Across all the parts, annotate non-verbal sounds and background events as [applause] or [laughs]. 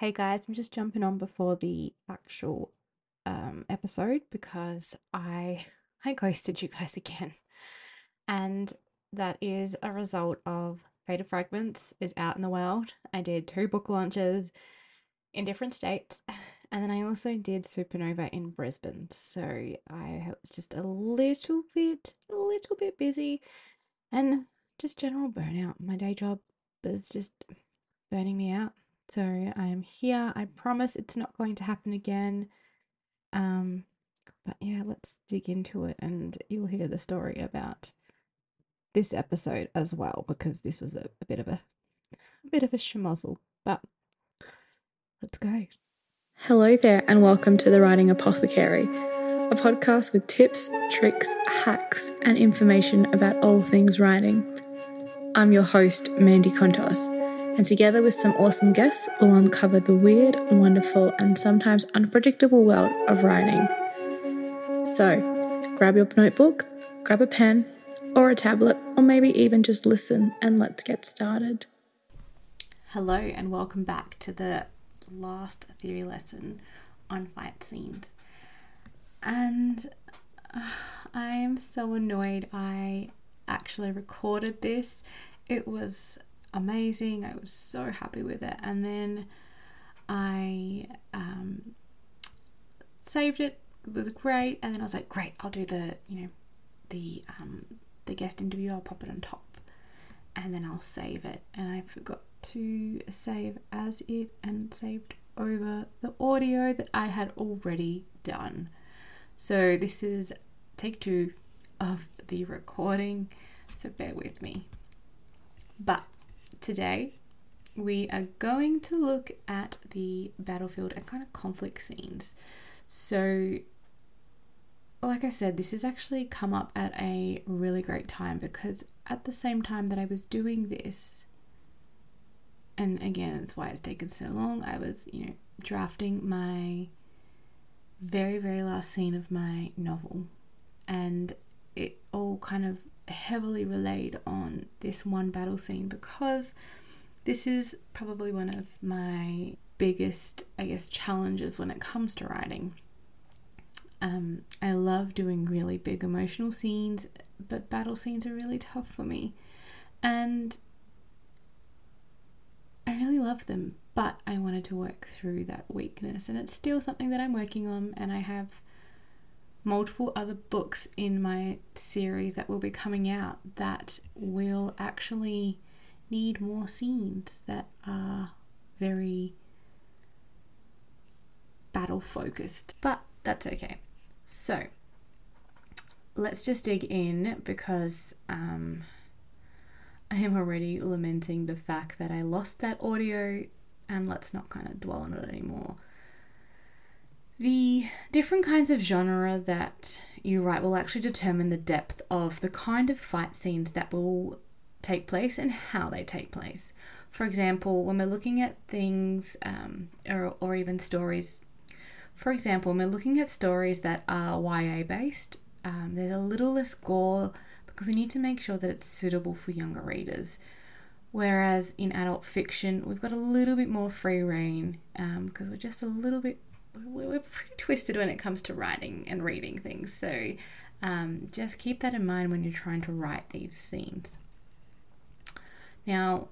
Hey guys, I'm just jumping on before the actual um, episode because I [laughs] I ghosted you guys [laughs] again, and that is a result of Fated Fragments is out in the world. I did two book launches in different states, [laughs] and then I also did Supernova in Brisbane. So I was just a little bit, a little bit busy, and just general burnout. My day job is just burning me out. So I am here. I promise it's not going to happen again. Um, but yeah, let's dig into it, and you'll hear the story about this episode as well because this was a, a bit of a, a bit of a schmozzle. But let's go. Hello there, and welcome to the Writing Apothecary, a podcast with tips, tricks, hacks, and information about all things writing. I'm your host, Mandi Kontos, and together with some awesome guests, we'll uncover the weird, wonderful, and sometimes unpredictable world of writing. So, grab your notebook, grab a pen, or a tablet, or maybe even just listen, and let's get started. Hello, and welcome back to the last theory lesson on fight scenes. And uh, I am so annoyed I actually recorded this. It was amazing. I was so happy with it. And then I um, saved it. It was great. And then I was like, great, I'll do the, you know, the um, the guest interview. I'll pop it on top, and then I'll save it. And I forgot to save as it and saved over the audio that I had already done. So this is take two of the recording. So bear with me. But today we are going to look at the battlefield and kind of conflict scenes. So, like I said, this has actually come up at a really great time because at the same time that I was doing this, and again, that's why it's taken so long, I was, you know, drafting my very, very last scene of my novel. And it all kind of heavily relayed on this one battle scene because this is probably one of my biggest, I guess, challenges when it comes to writing. Um, I love doing really big emotional scenes, but battle scenes are really tough for me. And I really love them, but I wanted to work through that weakness. And it's still something that I'm working on, and I have multiple other books in my series that will be coming out that will actually need more scenes that are very battle focused. But that's okay. So let's just dig in because um, I am already lamenting the fact that I lost that audio, and let's not kind of dwell on it anymore. The different kinds of genre that you write will actually determine the depth of the kind of fight scenes that will take place and how they take place. For example, when we're looking at things um, or, or even stories, for example, when we're looking at stories that are YA based, um, there's a little less gore because we need to make sure that it's suitable for younger readers. Whereas in adult fiction, we've got a little bit more free reign because um, we're just a little bit we're pretty twisted when it comes to writing and reading things. So um, just keep that in mind when you're trying to write these scenes. Now,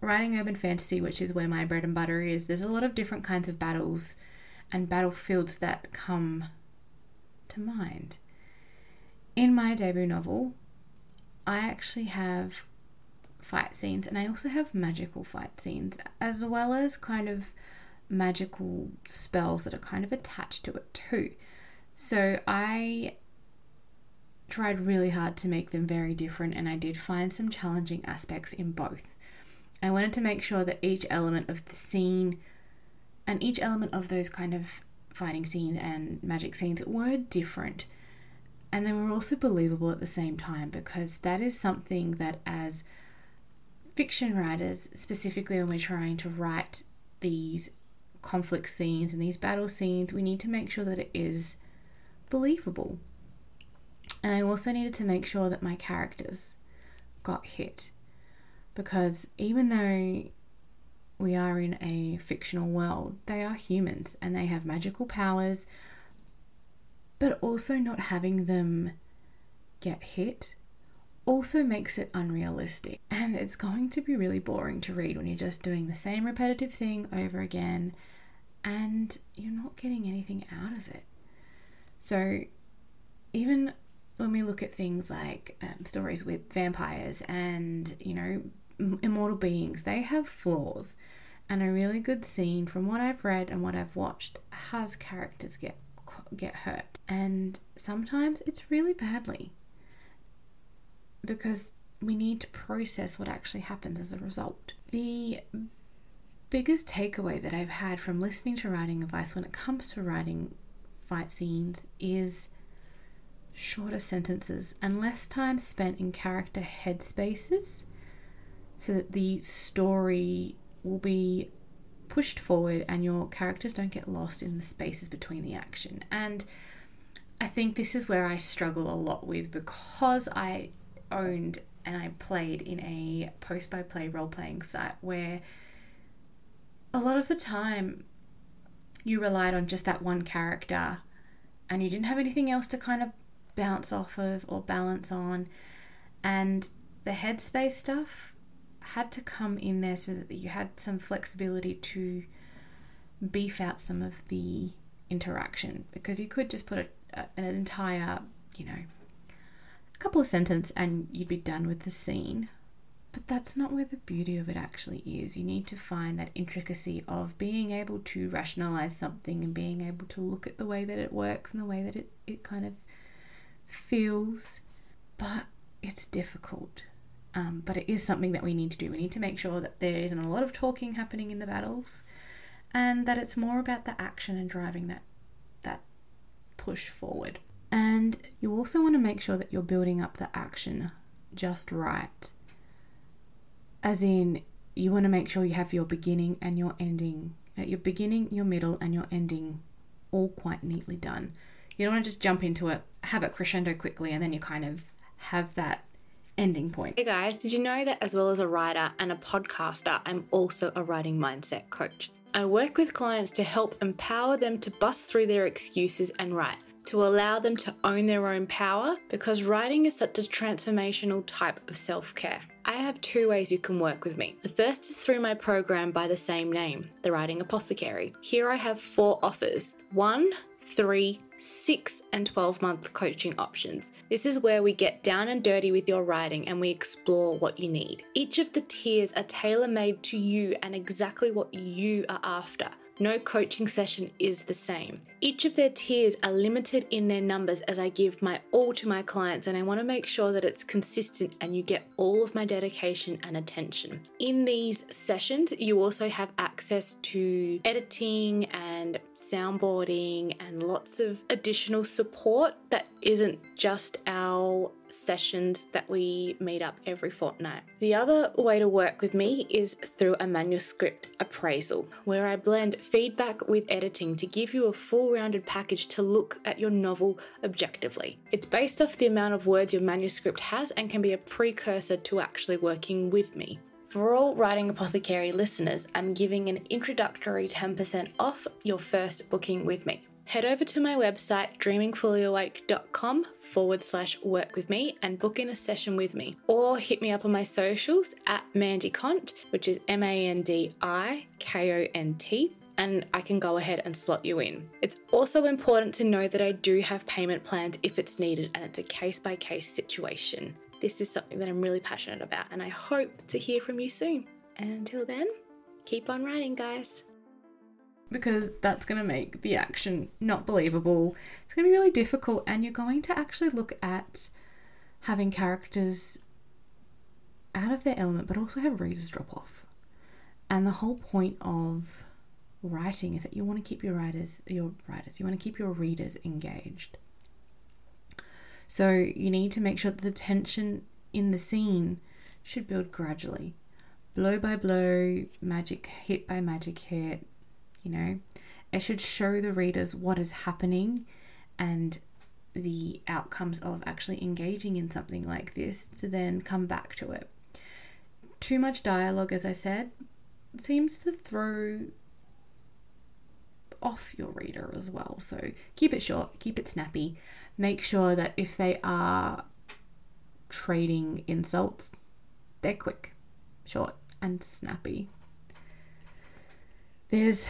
writing urban fantasy, which is where my bread and butter is, there's a lot of different kinds of battles and battlefields that come to mind. In my debut novel, I actually have fight scenes and I also have magical fight scenes, as well as kind of magical spells that are kind of attached to it too. So I tried really hard to make them very different and I did find some challenging aspects in both. I wanted to make sure that each element of the scene and each element of those kind of fighting scenes and magic scenes were different and they were also believable at the same time because that is something that as fiction writers specifically when we're trying to write these conflict scenes and these battle scenes, we need to make sure that it is believable. And I also needed to make sure that my characters got hit. Because even though we are in a fictional world. They are humans and they have magical powers, but also not having them get hit also makes it unrealistic. And it's going to be really boring to read when you're just doing the same repetitive thing over again and you're not getting anything out of it. So, even when we look at things like um, stories with vampires and, you know, immortal beings, they have flaws. And a really good scene, from what I've read and what I've watched, has characters get get hurt, and sometimes it's really badly because we need to process what actually happens as a result. The biggest takeaway that I've had from listening to writing advice when it comes to writing fight scenes is shorter sentences and less time spent in character headspaces so that the story will be pushed forward and your characters don't get lost in the spaces between the action. And I think this is where I struggle a lot with because I owned and I played in a post by play role playing site where a lot of the time you relied on just that one character and you didn't have anything else to kind of bounce off of or balance on. And the headspace stuff had to come in there so that you had some flexibility to beef out some of the interaction because you could just put a, a, an entire, you know, a couple of sentences and you'd be done with the scene. But that's not where the beauty of it actually is. You need to find that intricacy of being able to rationalize something and being able to look at the way that it works and the way that it, it kind of feels. But it's difficult. Um, but it is something that we need to do. We need to make sure that there isn't a lot of talking happening in the battles and that it's more about the action and driving that that push forward. And you also want to make sure that you're building up the action just right. As in, you want to make sure you have your beginning and your ending, at your beginning, your middle, and your ending all quite neatly done. You don't want to just jump into it, have it crescendo quickly, and then you kind of have that ending point. Hey guys, did you know that as well as a writer and a podcaster, I'm also a writing mindset coach? I work with clients to help empower them to bust through their excuses and write to allow them to own their own power because writing is such a transformational type of self care. I have two ways you can work with me. The first is through my program by the same name, The Writing Apothecary. Here I have four offers one, three, six, and 12 month coaching options. This is where we get down and dirty with your writing and we explore what you need. Each of the tiers are tailor made to you and exactly what you are after. No coaching session is the same. Each of their tiers are limited in their numbers as I give my all to my clients, and I want to make sure that it's consistent and you get all of my dedication and attention. In these sessions, you also have access to editing and soundboarding and lots of additional support that isn't just our sessions that we meet up every fortnight. The other way to work with me is through a manuscript appraisal, where I blend feedback with editing to give you a full rounded package to look at your novel objectively. It's based off the amount of words your manuscript has and can be a precursor to actually working with me. For all Writing Apothecary listeners, I'm giving an introductory 10% off your first booking with me head over to my website dreamingfullyawake.com forward slash work with me and book in a session with me or hit me up on my socials at mandikont which is m-a-n-d-i-k-o-n-t and I can go ahead and slot you in. It's also important to know that I do have payment plans if it's needed and it's a case by case situation. This is something that I'm really passionate about and I hope to hear from you soon. Until then, keep on writing, guys because that's going to make the action not believable. It's going to be really difficult, and you're going to actually look at having characters out of their element, but also have readers drop off. And the whole point of writing is that you want to keep your writers, your writers, you want to keep your readers engaged. So you need to make sure that the tension in the scene should build gradually, blow by blow, magic hit by magic hit, you know it should show the readers what is happening and the outcomes of actually engaging in something like this to then come back to it too much dialogue as i said seems to throw off your reader as well. So keep it short, keep it snappy. Make sure that if they are trading insults, they're quick, short, and snappy. There's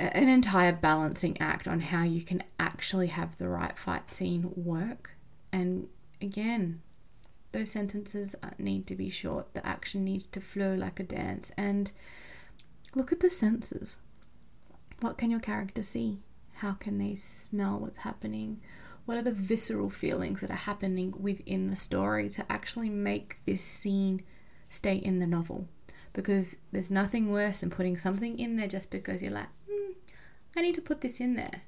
an entire balancing act on how you can actually have the right fight scene work. And again, those sentences need to be short. The action needs to flow like a dance. And look at the senses. What can your character see? How can they smell what's happening? What are the visceral feelings that are happening within the story to actually make this scene stay in the novel? Because there's nothing worse than putting something in there just because you're like, I need to put this in there.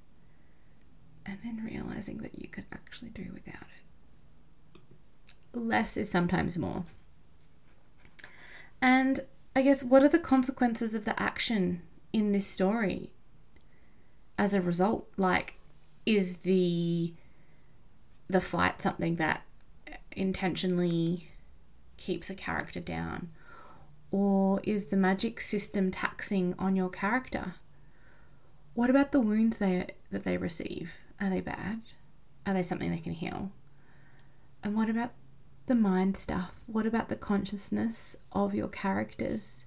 And then realizing that you could actually do without it. Less is sometimes more. And I guess what are the consequences of the action in this story as a result? Like, is the the fight something that intentionally keeps a character down? Or is the magic system taxing on your character? What about the wounds they that they receive? Are they bad? Are they something they can heal? And what about the mind stuff? What about the consciousness of your characters?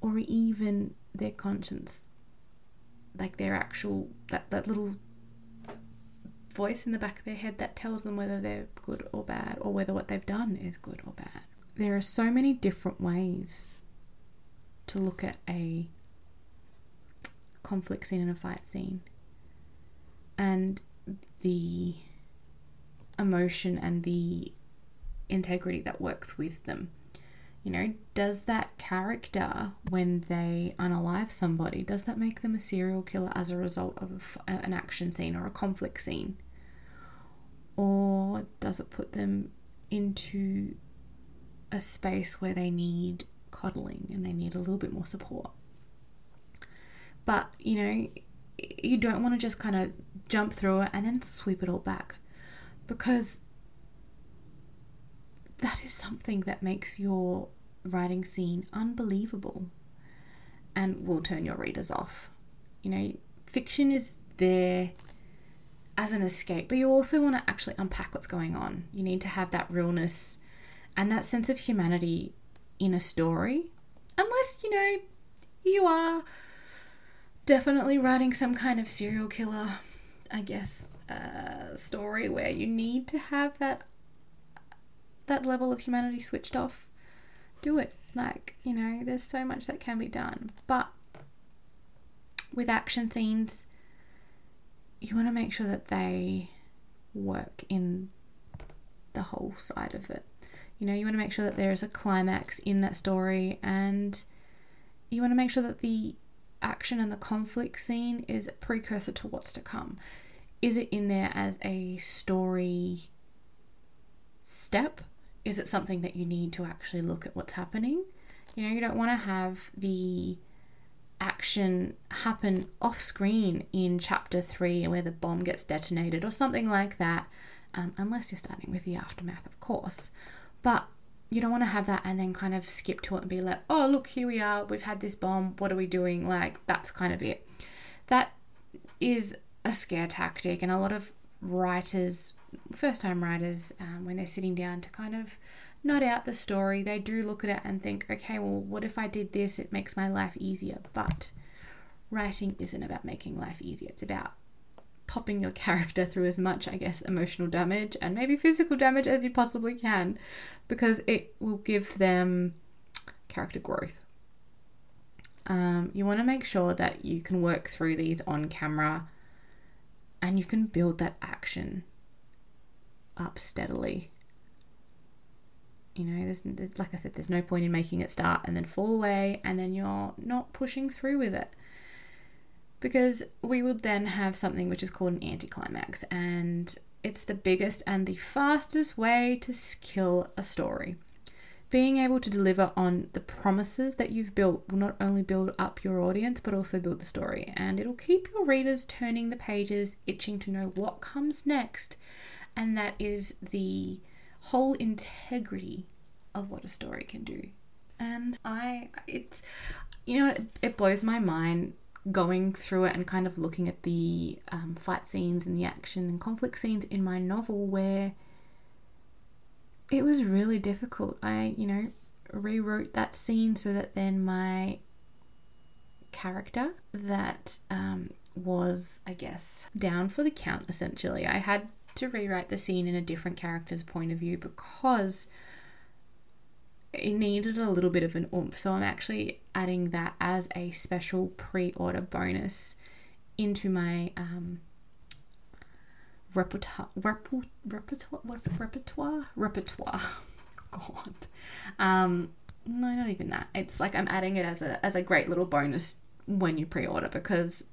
Or even their conscience? Like their actual that, that little voice in the back of their head that tells them whether they're good or bad or whether what they've done is good or bad. There are so many different ways to look at a conflict scene and a fight scene. And the emotion and the integrity that works with them. You know, does that character, when they unalive somebody, does that make them a serial killer as a result of a, an action scene or a conflict scene? Or does it put them into a space where they need coddling and they need a little bit more support? But, you know, you don't want to just kind of jump through it and then sweep it all back because that is something that makes your writing scene unbelievable and will turn your readers off. You know, fiction is there as an escape, but you also want to actually unpack what's going on. You need to have that realness and that sense of humanity in a story, unless, you know, you are definitely writing some kind of serial killer, I guess, uh, story where you need to have that that level of humanity switched off. Do it. Like, you know, there's so much that can be done. But with action scenes, you want to make sure that they work in the whole side of it. You know, you want to make sure that there is a climax in that story and you want to make sure that the action and the conflict scene is a precursor to what's to come. Is it in there as a story step? Is it something that you need to actually look at what's happening? You know, you don't want to have the action happen off screen in chapter three where the bomb gets detonated or something like that, um, unless you're starting with the aftermath, of course. But you don't want to have that and then kind of skip to it and be like, oh, look, here we are, we've had this bomb, what are we doing? Like, that's kind of it. That is a scare tactic, and a lot of writers, first time writers, um, when they're sitting down to kind of nut out the story, they do look at it and think, okay, well, what if I did this? It makes my life easier. But writing isn't about making life easier, it's about popping your character through as much, I guess, emotional damage and maybe physical damage as you possibly can because it will give them character growth. Um, you want to make sure that you can work through these on camera and you can build that action up steadily. You know, there's, there's, like I said, there's no point in making it start and then fall away and then you're not pushing through with it because we would then have something which is called an anticlimax, and it's the biggest and the fastest way to kill a story. Being able to deliver on the promises that you've built will not only build up your audience but also build the story, and it'll keep your readers turning the pages, itching to know what comes next, and that is the whole integrity of what a story can do. And I, it's, you know, it, it blows my mind going through it and kind of looking at the um, fight scenes and the action and conflict scenes in my novel where it was really difficult. I, you know, rewrote that scene so that then my character that um, was, I guess, down for the count essentially. I had to rewrite the scene in a different character's point of view because it needed a little bit of an oomph. So I'm actually adding that as a special pre order bonus into my um, repertoire, repertoire, repertoire, [laughs] repertoire. God, um, no, not even that. It's like I'm adding it as a as a great little bonus when you pre order because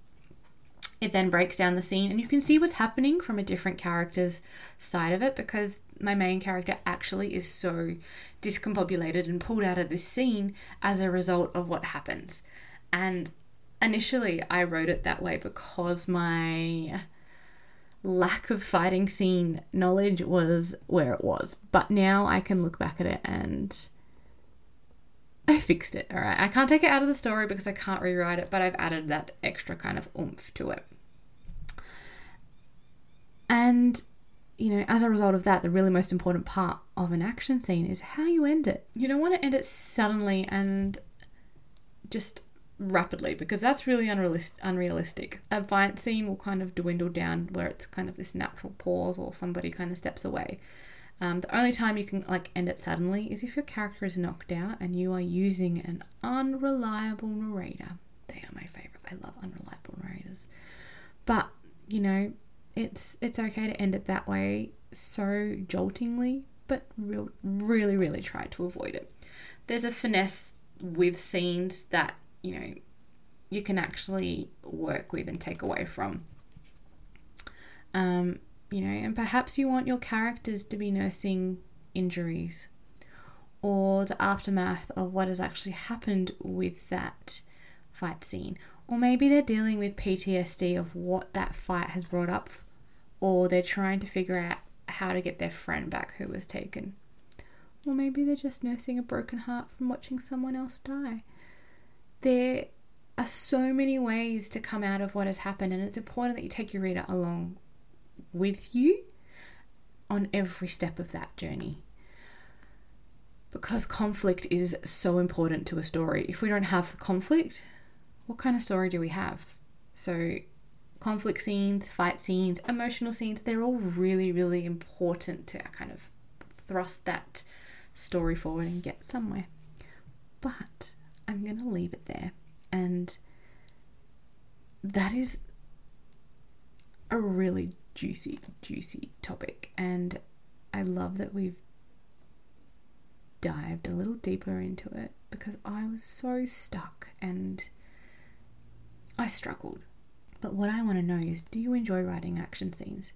it then breaks down the scene and you can see what's happening from a different character's side of it because my main character actually is so discombobulated and pulled out of this scene as a result of what happens. And initially, I wrote it that way because my lack of fighting scene knowledge was where it was. But now I can look back at it and I fixed it. All right. I can't take it out of the story because I can't rewrite it, but I've added that extra kind of oomph to it. And, you know, as a result of that, the really most important part of an action scene is how you end it. You don't want to end it suddenly and just rapidly because that's really unrealistic. A fight scene will kind of dwindle down where it's kind of this natural pause or somebody kind of steps away. Um, the only time you can like end it suddenly is if your character is knocked out and you are using an unreliable narrator. They are my favorite. I love unreliable narrators. But, you know, it's it's okay to end it that way so joltingly, but real, really really try to avoid it. There's a finesse with scenes that, you know, you can actually work with and take away from. Um, you know, and perhaps you want your characters to be nursing injuries or the aftermath of what has actually happened with that fight scene. Or maybe they're dealing with PTSD of what that fight has brought up, or they're trying to figure out how to get their friend back who was taken. Or maybe they're just nursing a broken heart from watching someone else die. There are so many ways to come out of what has happened, and it's important that you take your reader along with you on every step of that journey. Because conflict is so important to a story. If we don't have conflict, what kind of story do we have? So, conflict scenes, fight scenes, emotional scenes, they're all really, really important to kind of thrust that story forward and get somewhere. But I'm going to leave it there. And that is a really juicy, juicy topic. And I love that we've dived a little deeper into it because I was so stuck and I struggled. But what I want to know is do you enjoy writing action scenes?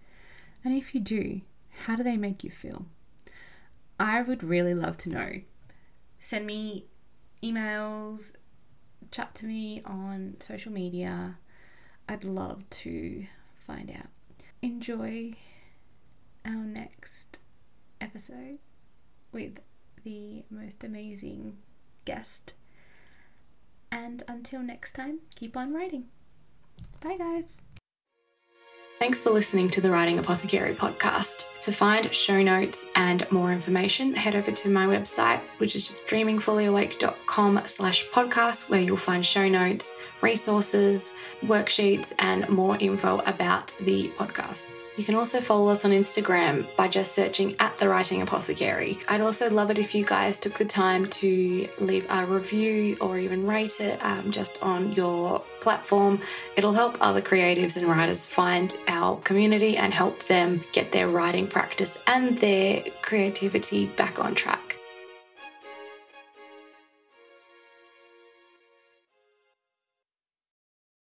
And if you do, how do they make you feel? I would really love to know. Send me emails, chat to me on social media. I'd love to find out enjoy our next episode with the most amazing guest. And until next time, keep on writing. Bye, guys. Thanks for listening to the Writing Apothecary podcast. To find show notes and more information, head over to my website, which is just dreamingfullyawake.com slash podcast, where you'll find show notes, resources, worksheets, and more info about the podcast. You can also follow us on Instagram by just searching at the Writing Apothecary. I'd also love it if you guys took the time to leave a review or even rate it um, just on your platform. It'll help other creatives and writers find our community and help them get their writing practice and their creativity back on track.